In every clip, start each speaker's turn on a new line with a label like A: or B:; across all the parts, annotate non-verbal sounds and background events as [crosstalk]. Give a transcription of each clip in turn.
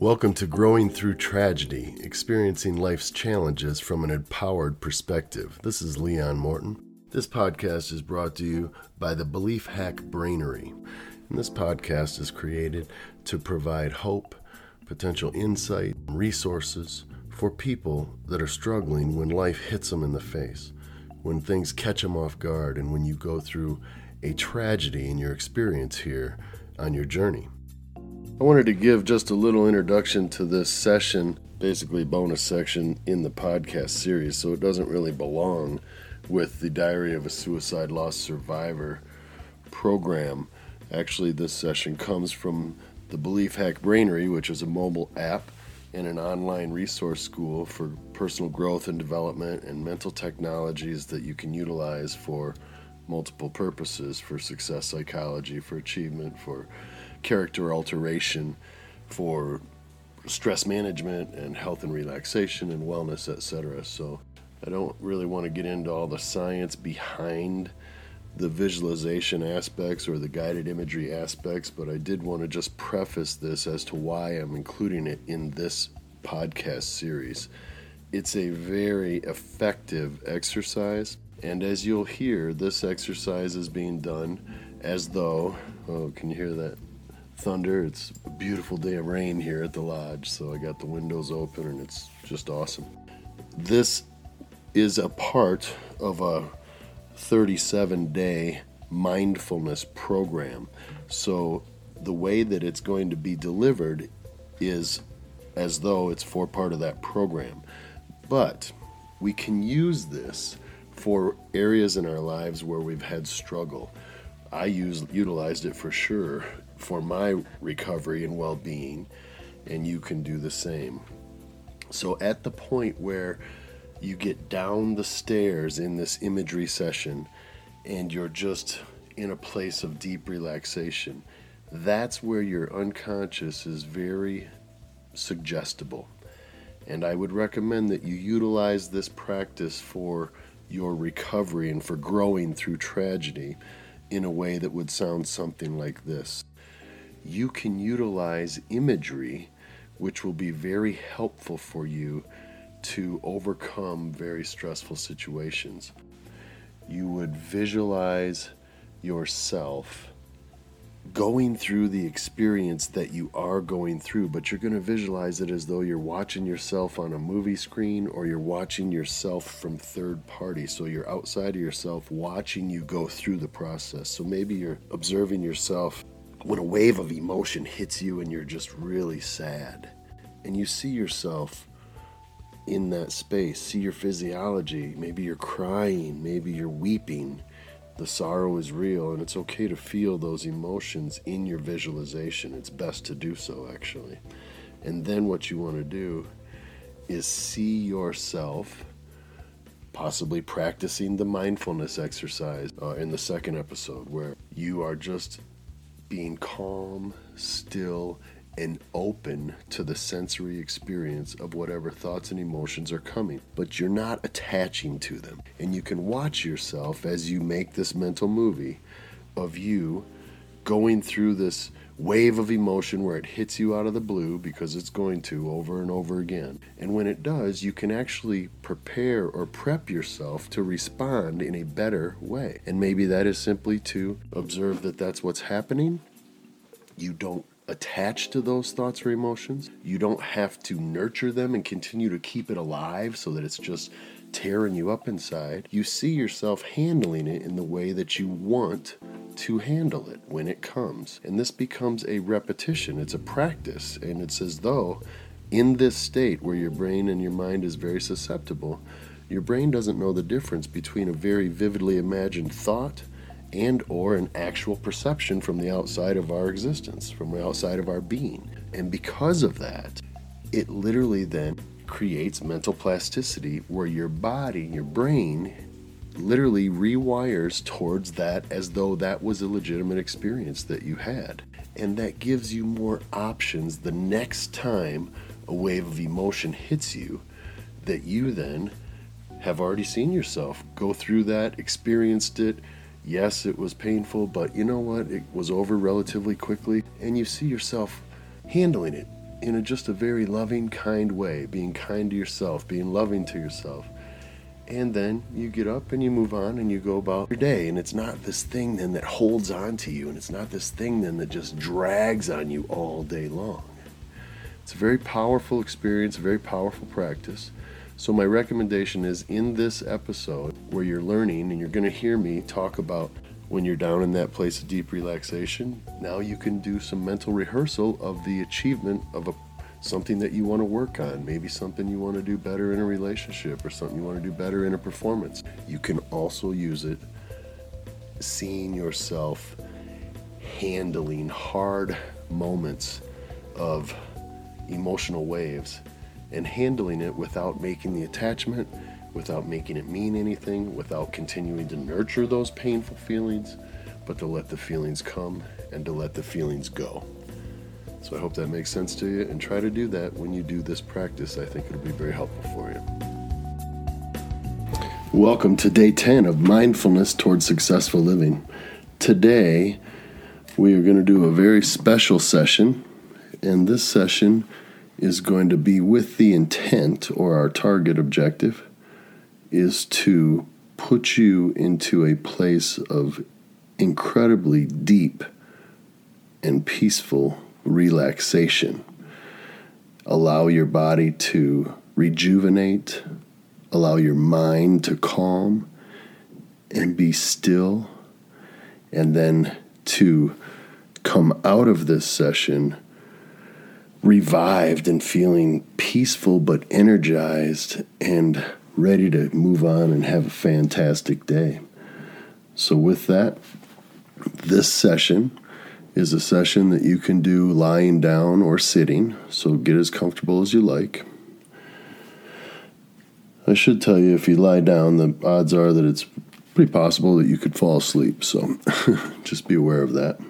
A: Welcome to Growing Through Tragedy, experiencing life's challenges from an empowered perspective. This is Leon Morton. This podcast is brought to you by the Belief Hack Brainery. And this podcast is created to provide hope, potential insight, resources for people that are struggling when life hits them in the face, when things catch them off guard, and when you go through a tragedy in your experience here on your journey. I wanted to give just a little introduction to this session, basically bonus section in the podcast series, so it doesn't really belong with the Diary of a Suicide Loss Survivor program. Actually, this session comes from the Belief Hack Brainery, which is a mobile app and an online resource school for personal growth and development and mental technologies that you can utilize for multiple purposes for success psychology, for achievement, for character alteration for stress management and health and relaxation and wellness, etc. So I don't really want to get into all the science behind the visualization aspects or the guided imagery aspects, but I did want to just preface this as to why I'm including it in this podcast series. It's a very effective exercise, and as you'll hear, this exercise is being done as though, oh, can you hear that? Thunder. It's a beautiful day of rain here at the lodge, so I got the windows open and it's just awesome. This is a part of a 37 day mindfulness program. So the way that it's going to be delivered is as though it's for part of that program. But we can use this for areas in our lives where we've had struggle. I used utilized it for sure for my recovery and well being, and you can do the same. So, at the point where you get down the stairs in this imagery session and you're just in a place of deep relaxation, that's where your unconscious is very suggestible. And I would recommend that you utilize this practice for your recovery and for growing through tragedy in a way that would sound something like this you can utilize imagery, which will be very helpful for you to overcome very stressful situations. You would visualize yourself going through the experience that you are going through, but you're going to visualize it as though you're watching yourself on a movie screen or you're watching yourself from third party. So you're outside of yourself watching you go through the process. So maybe you're observing yourself when a wave of emotion hits you and you're just really sad and you see yourself in that space, see your physiology, maybe you're crying, maybe you're weeping. The sorrow is real, and it's okay to feel those emotions in your visualization. It's best to do so, actually. And then what you want to do is see yourself possibly practicing the mindfulness exercise uh, in the second episode, where you are just being calm, still, and open to the sensory experience of whatever thoughts and emotions are coming, but you're not attaching to them. And you can watch yourself as you make this mental movie of you going through this wave of emotion where it hits you out of the blue because it's going to over and over again. And when it does, you can actually prepare or prep yourself to respond in a better way. And maybe that is simply to observe that that's what's happening. You don't attach to those thoughts or emotions. You don't have to nurture them and continue to keep it alive so that it's just tearing you up inside. You see yourself handling it in the way that you want to handle it when it comes. And this becomes a repetition, it's a practice, and it's as though in this state where your brain and your mind is very susceptible, your brain doesn't know the difference between a very vividly imagined thought and or an actual perception from the outside of our existence, from the outside of our being. And because of that, it literally then creates mental plasticity where your body, your brain literally rewires towards that as though that was a legitimate experience that you had. And that gives you more options the next time a wave of emotion hits you that you then have already seen yourself go through that, experienced it. Yes, it was painful, but you know what? It was over relatively quickly, and you see yourself handling it in a, just a very loving, kind way, being kind to yourself, being loving to yourself. And then you get up and you move on and you go about your day. And it's not this thing then that holds on to you, and it's not this thing then that just drags on you all day long. It's a very powerful experience, a very powerful practice. So, my recommendation is in this episode where you're learning and you're going to hear me talk about when you're down in that place of deep relaxation, now you can do some mental rehearsal of the achievement of a something that you want to work on, maybe something you want to do better in a relationship or something you want to do better in a performance. You can also use it seeing yourself handling hard moments of emotional waves and handling it without making the attachment, without making it mean anything, without continuing to nurture those painful feelings, but to let the feelings come and to let the feelings go. So I hope that makes sense to you and try to do that when you do this practice. I think it'll be very helpful for you. Welcome to day 10 of Mindfulness Towards Successful Living. Today, we are going to do a very special session, and this session is going to be with the intent or our target objective is to put you into a place of incredibly deep and peaceful relaxation. Allow your body to rejuvenate, allow your mind to calm and be still, and then to come out of this session revived and feeling peaceful but energized and ready to move on and have a fantastic day. So, with that, this session is a session that you can do lying down or sitting, so get as comfortable as you like. I should tell you if you lie down, the odds are that it's pretty possible that you could fall asleep, so [laughs] just be aware of that.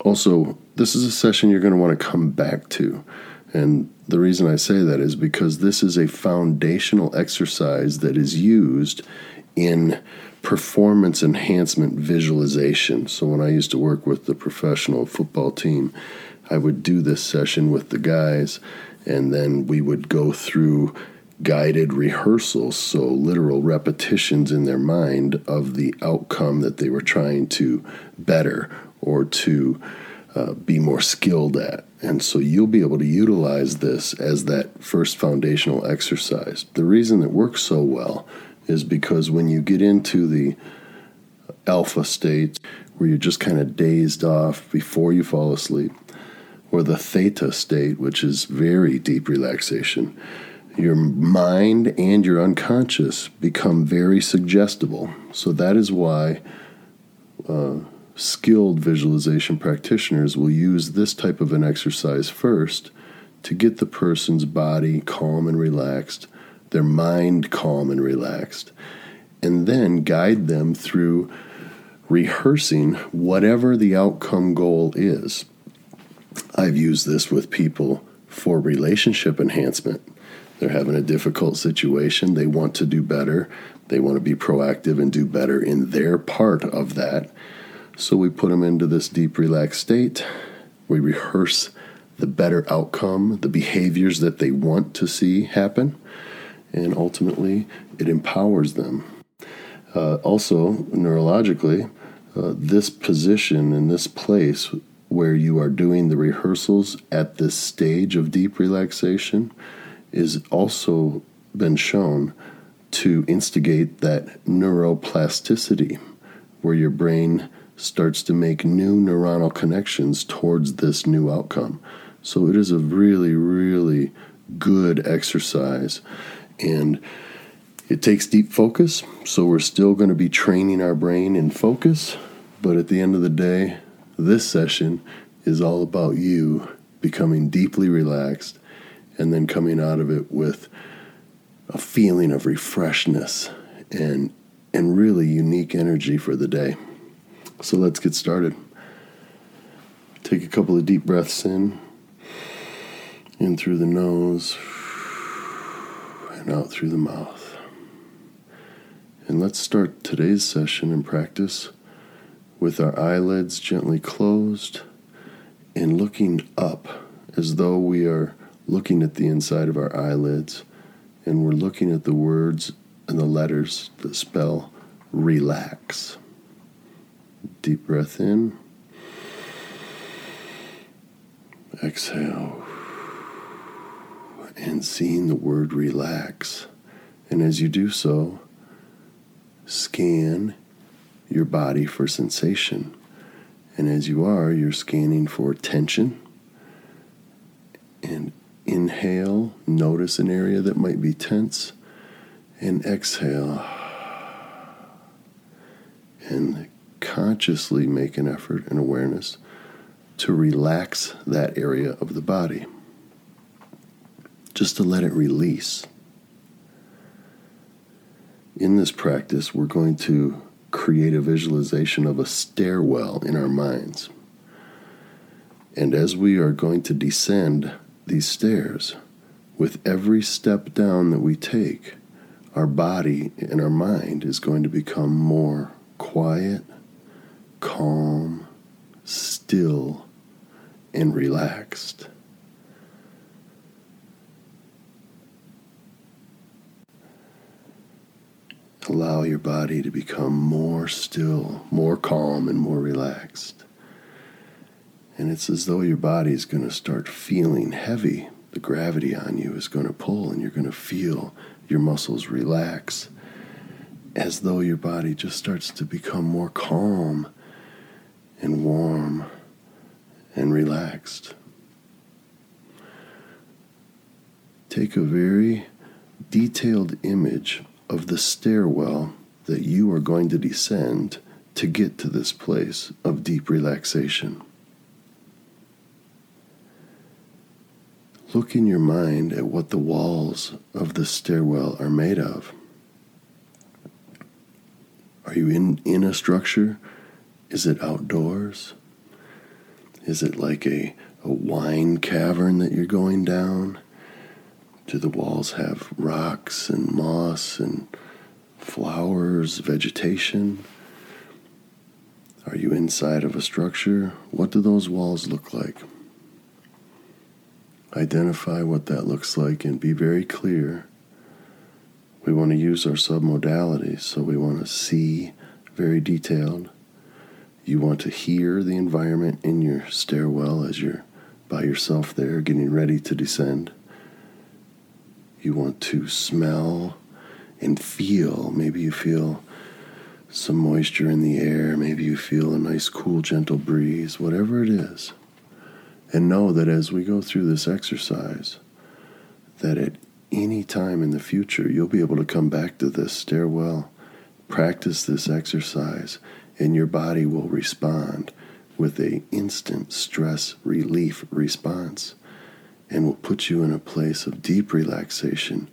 A: Also, this is a session you're going to want to come back to. And the reason I say that is because this is a foundational exercise that is used in performance enhancement visualization. So when I used to work with the professional football team, I would do this session with the guys, and then we would go through guided rehearsals, so literal repetitions in their mind of the outcome that they were trying to better or to uh, be more skilled at. And so you'll be able to utilize this as that first foundational exercise. The reason it works so well is because when you get into the alpha state where you're just kind of dazed off before you fall asleep, or the theta state, which is very deep relaxation, your mind and your unconscious become very suggestible. So that is why. Uh, skilled visualization practitioners will use this type of an exercise first to get the person's body calm and relaxed, their mind calm and relaxed, and then guide them through rehearsing whatever the outcome goal is. I've used this with people for relationship enhancement. They're having a difficult situation, they want to do better, they want to be proactive and do better in their part of that so we put them into this deep, relaxed state. We rehearse the better outcome, the behaviors that they want to see happen, and ultimately it empowers them. Uh, also, neurologically, uh, this position in this place where you are doing the rehearsals at this stage of deep relaxation is also been shown to instigate that neuroplasticity where your brain starts to make new neuronal connections towards this new outcome. So it is a really, really good exercise. And it takes deep focus, so we're still going to be training our brain in focus. But at the end of the day, this session is all about you becoming deeply relaxed and then coming out of it with a feeling of refreshness and and really unique energy for the day. So let's get started. Take a couple of deep breaths in, in through the nose, and out through the mouth. And let's start today's session and practice with our eyelids gently closed and looking up as though we are looking at the inside of our eyelids and we're looking at the words and the letters that spell relax. Deep breath in. Exhale. And seeing the word relax. And as you do so, scan your body for sensation. And as you are, you're scanning for tension. And inhale, notice an area that might be tense. And exhale. And consciously make an effort and awareness to relax that area of the body. Just to let it release. In this practice, we're going to create a visualization of a stairwell in our minds. And as we are going to descend these stairs, with every step down that we take, our body and our mind is going to become more quiet, calm, still, and relaxed. Allow your body to become more still, more calm, and more relaxed. And it's as though your body is going to start feeling heavy. The gravity on you is going to pull, and you're going to feel your muscles relax as though your body just starts to become more calm and warm and relaxed. Take a very detailed image of the stairwell that you are going to descend to get to this place of deep relaxation. Look in your mind at what the walls of the stairwell are made of. Are you in, in a structure? Is it outdoors? Is it like a, a wine cavern that you're going down? Do the walls have rocks and moss and flowers, vegetation? Are you inside of a structure? What do those walls look like? Identify what that looks like and be very clear. We want to use our submodalities, so we want to see very detailed. You want to hear the environment in your stairwell as you're by yourself there getting ready to descend. You want to smell and feel. Maybe you feel some moisture in the air. Maybe you feel a nice, cool, gentle breeze, whatever it is. And know that as we go through this exercise, that at any time in the future, you'll be able to come back to this stairwell, practice this exercise, and your body will respond with a instant stress relief response and will put you in a place of deep relaxation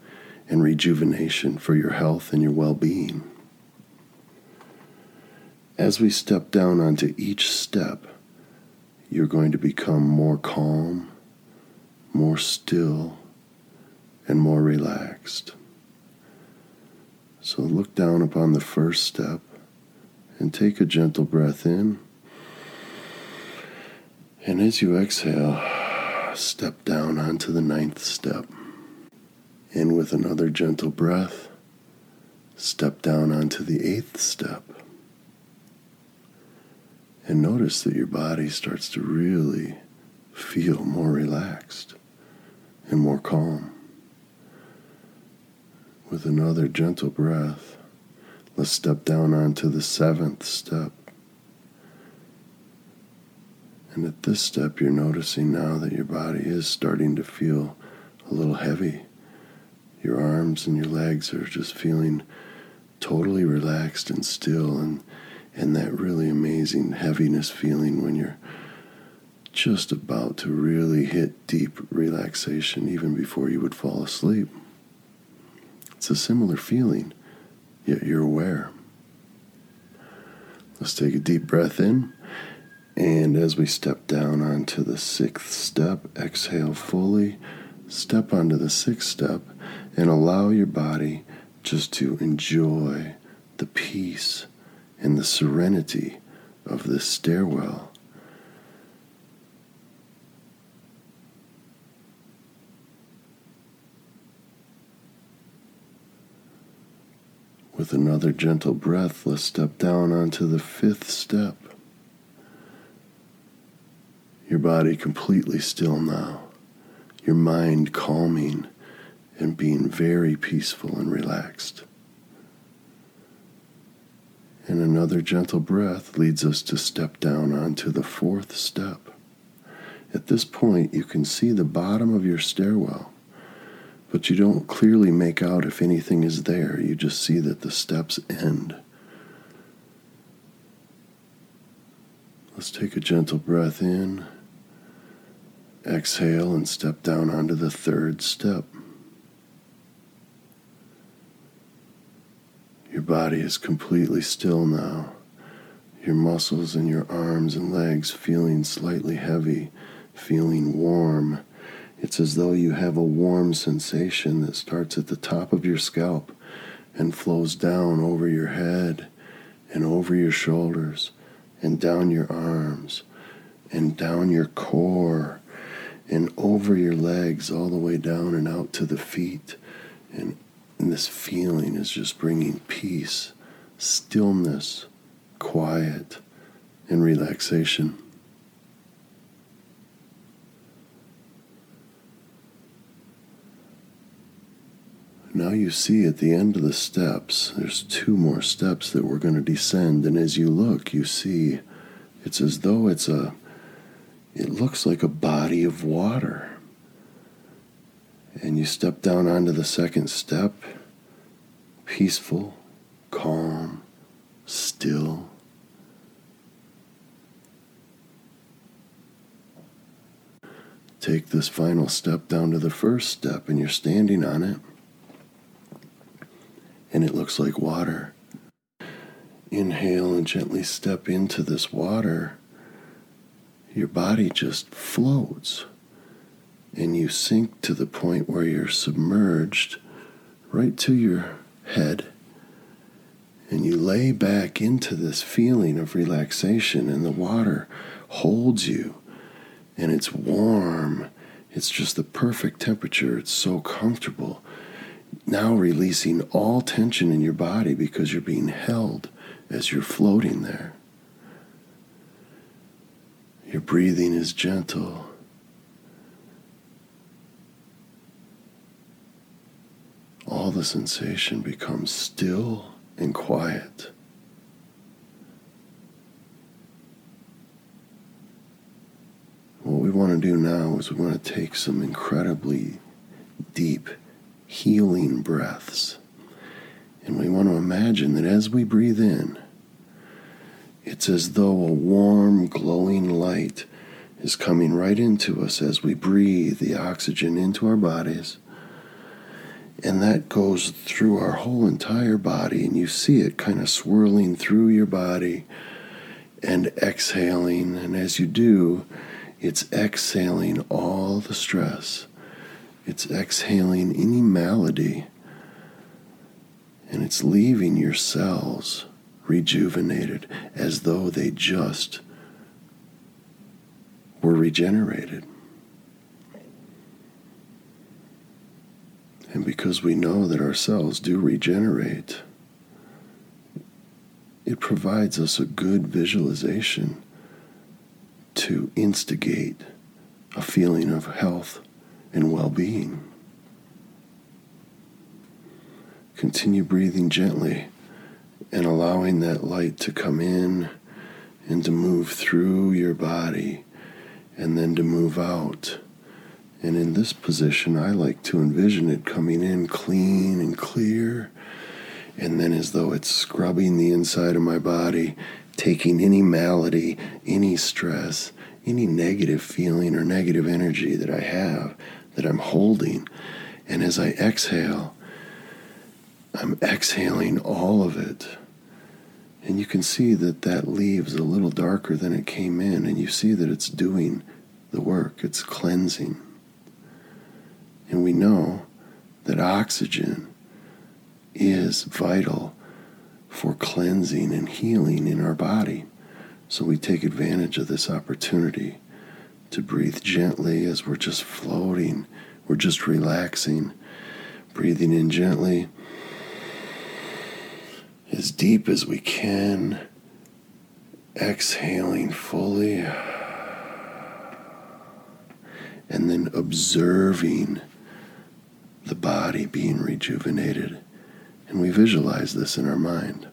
A: and rejuvenation for your health and your well being. As we step down onto each step, you're going to become more calm, more still, and more relaxed. So look down upon the first step and take a gentle breath in. And as you exhale, step down onto the ninth step. And with another gentle breath, step down onto the eighth step. And notice that your body starts to really feel more relaxed and more calm. With another gentle breath, let's step down onto the seventh step. And at this step, you're noticing now that your body is starting to feel a little heavy. Your arms and your legs are just feeling totally relaxed and still, and, and that really amazing heaviness feeling when you're just about to really hit deep relaxation even before you would fall asleep. It's a similar feeling, yet you're aware. Let's take a deep breath in. And as we step down onto the sixth step, exhale fully, step onto the sixth step, and allow your body just to enjoy the peace and the serenity of this stairwell. With another gentle breath, let's step down onto the fifth step. Your body completely still now, your mind calming and being very peaceful and relaxed. And another gentle breath leads us to step down onto the fourth step. At this point, you can see the bottom of your stairwell, but you don't clearly make out if anything is there. You just see that the steps end. Let's take a gentle breath in, exhale, and step down onto the third step. Your body is completely still now. Your muscles in your arms and legs feeling slightly heavy, feeling warm. It's as though you have a warm sensation that starts at the top of your scalp and flows down over your head and over your shoulders and down your arms and down your core and over your legs all the way down and out to the feet and and this feeling is just bringing peace, stillness, quiet, and relaxation. Now you see at the end of the steps, there's two more steps that we're going to descend. And as you look, you see it's as though it's a, it looks like a body of water and you step down onto the second step, peaceful, calm, still. Take this final step down to the first step, and you're standing on it, and it looks like water. Inhale and gently step into this water. Your body just floats and you sink to the point where you're submerged right to your head. And you lay back into this feeling of relaxation, and the water holds you, and it's warm. It's just the perfect temperature. It's so comfortable. Now releasing all tension in your body because you're being held as you're floating there. Your breathing is gentle all the sensation becomes still and quiet. What we want to do now is we want to take some incredibly deep, healing breaths. And we want to imagine that as we breathe in, it's as though a warm, glowing light is coming right into us as we breathe the oxygen into our bodies and that goes through our whole entire body, and you see it kind of swirling through your body and exhaling. And as you do, it's exhaling all the stress, it's exhaling any malady, and it's leaving your cells rejuvenated as though they just were regenerated. And because we know that our cells do regenerate, it provides us a good visualization to instigate a feeling of health and well being. Continue breathing gently and allowing that light to come in and to move through your body and then to move out and in this position, I like to envision it coming in clean and clear, and then as though it's scrubbing the inside of my body, taking any malady, any stress, any negative feeling or negative energy that I have that I'm holding. And as I exhale, I'm exhaling all of it. And you can see that that leaves a little darker than it came in, and you see that it's doing the work, it's cleansing. And we know that oxygen is vital for cleansing and healing in our body. So we take advantage of this opportunity to breathe gently as we're just floating, we're just relaxing, breathing in gently as deep as we can, exhaling fully, and then observing the body being rejuvenated. And we visualize this in our mind.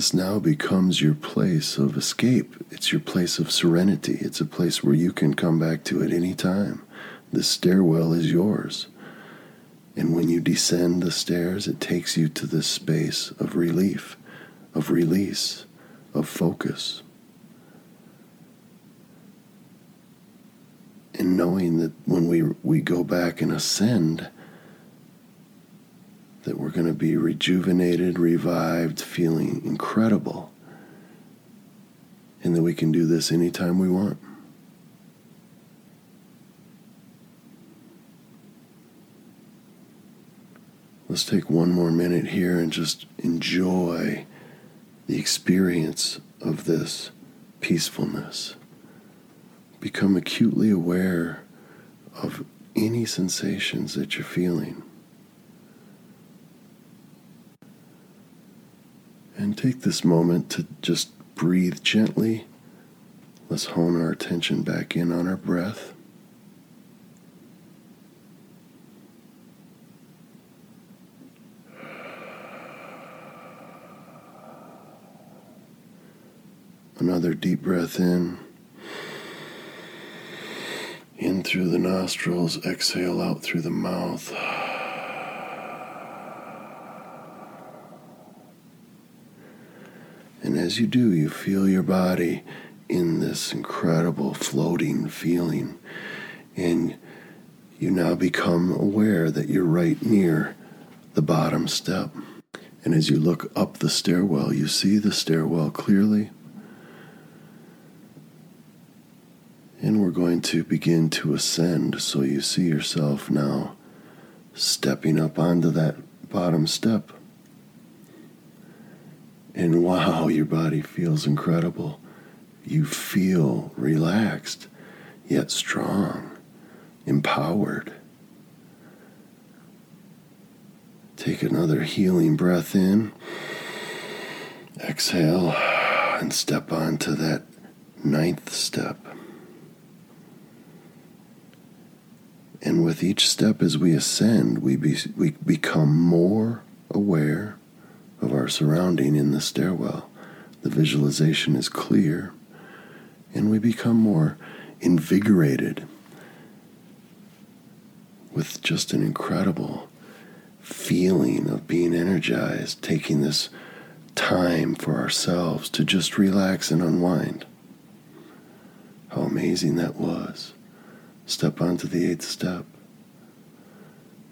A: This now becomes your place of escape. It's your place of serenity. It's a place where you can come back to at any time. The stairwell is yours. And when you descend the stairs, it takes you to this space of relief, of release, of focus. And knowing that when we, we go back and ascend, that we're going to be rejuvenated, revived, feeling incredible, and that we can do this anytime we want. Let's take one more minute here and just enjoy the experience of this peacefulness. Become acutely aware of any sensations that you're feeling. And take this moment to just breathe gently. Let's hone our attention back in on our breath. Another deep breath in. In through the nostrils, exhale out through the mouth. As you do, you feel your body in this incredible floating feeling. And you now become aware that you're right near the bottom step. And as you look up the stairwell, you see the stairwell clearly. And we're going to begin to ascend. So you see yourself now stepping up onto that bottom step. And wow, your body feels incredible. You feel relaxed, yet strong, empowered. Take another healing breath in. Exhale and step on to that ninth step. And with each step as we ascend, we, be, we become more aware of our surrounding in the stairwell. The visualization is clear, and we become more invigorated with just an incredible feeling of being energized, taking this time for ourselves to just relax and unwind. How amazing that was. Step onto the eighth step.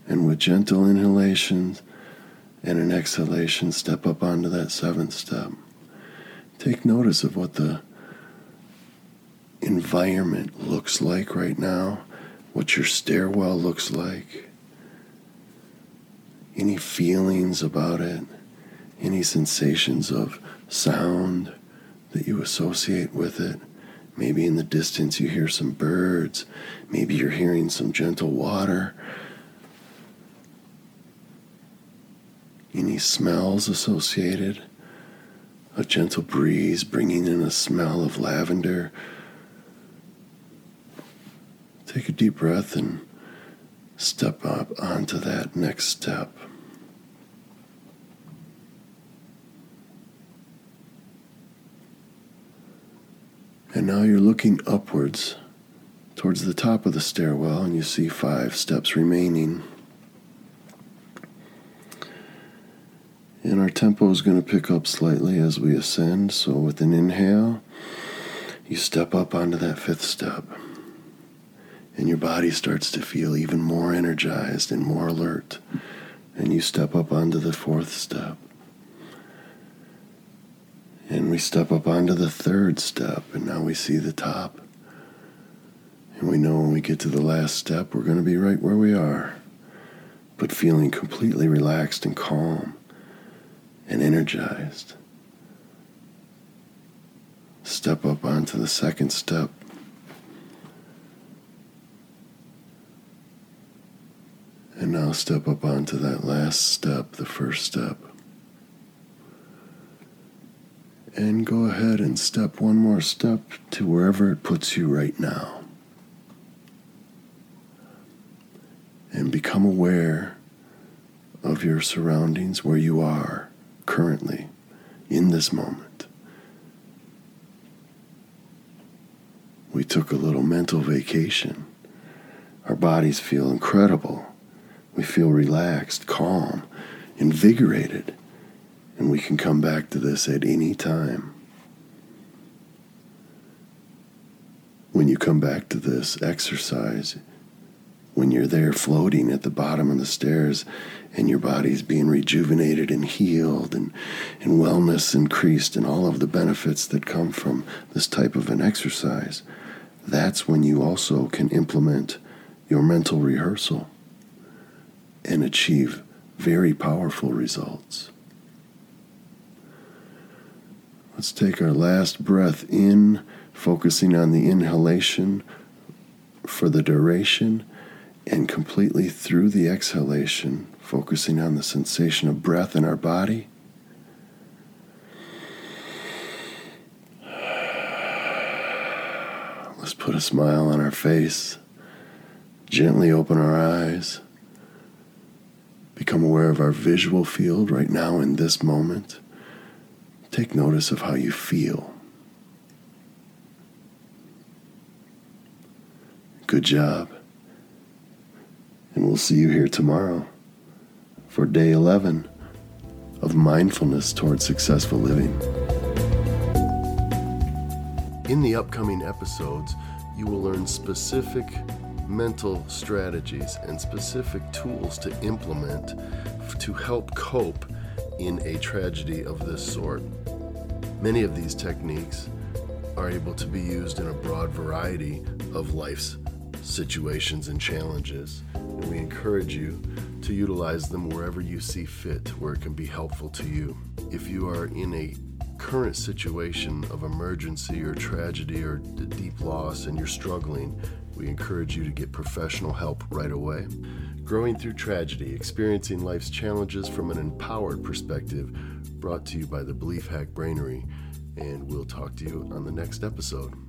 A: And with gentle inhalations and an exhalation, step up onto that seventh step. Take notice of what the environment looks like right now, what your stairwell looks like, any feelings about it, any sensations of sound that you associate with it. Maybe in the distance you hear some birds, maybe you're hearing some gentle water Any smells associated? A gentle breeze bringing in a smell of lavender. Take a deep breath and step up onto that next step. And now you're looking upwards towards the top of the stairwell, and you see five steps remaining. And our tempo is going to pick up slightly as we ascend. So, with an inhale, you step up onto that fifth step. And your body starts to feel even more energized and more alert. And you step up onto the fourth step. And we step up onto the third step, and now we see the top. And we know when we get to the last step, we're going to be right where we are, but feeling completely relaxed and calm and energized. Step up onto the second step. And now step up onto that last step, the first step. And go ahead and step one more step to wherever it puts you right now. and become aware of your surroundings where you are currently in this moment. We took a little mental vacation. Our bodies feel incredible. We feel relaxed, calm, invigorated, and we can come back to this at any time. When you come back to this exercise, when you're there floating at the bottom of the stairs and your body's being rejuvenated and healed and, and wellness increased and all of the benefits that come from this type of an exercise, that's when you also can implement your mental rehearsal and achieve very powerful results. Let's take our last breath in, focusing on the inhalation for the duration and completely through the exhalation, focusing on the sensation of breath in our body. Let's put a smile on our face, gently open our eyes, become aware of our visual field right now in this moment. Take notice of how you feel. Good job. And we'll see you here tomorrow for day 11 of mindfulness towards successful living. In the upcoming episodes, you will learn specific mental strategies and specific tools to implement to help cope in a tragedy of this sort. Many of these techniques are able to be used in a broad variety of life's situations and challenges. And we encourage you to utilize them wherever you see fit, where it can be helpful to you. If you are in a current situation of emergency or tragedy or deep loss and you're struggling, we encourage you to get professional help right away. Growing through tragedy, experiencing life's challenges from an empowered perspective, brought to you by the Belief Hack Brainery. And we'll talk to you on the next episode.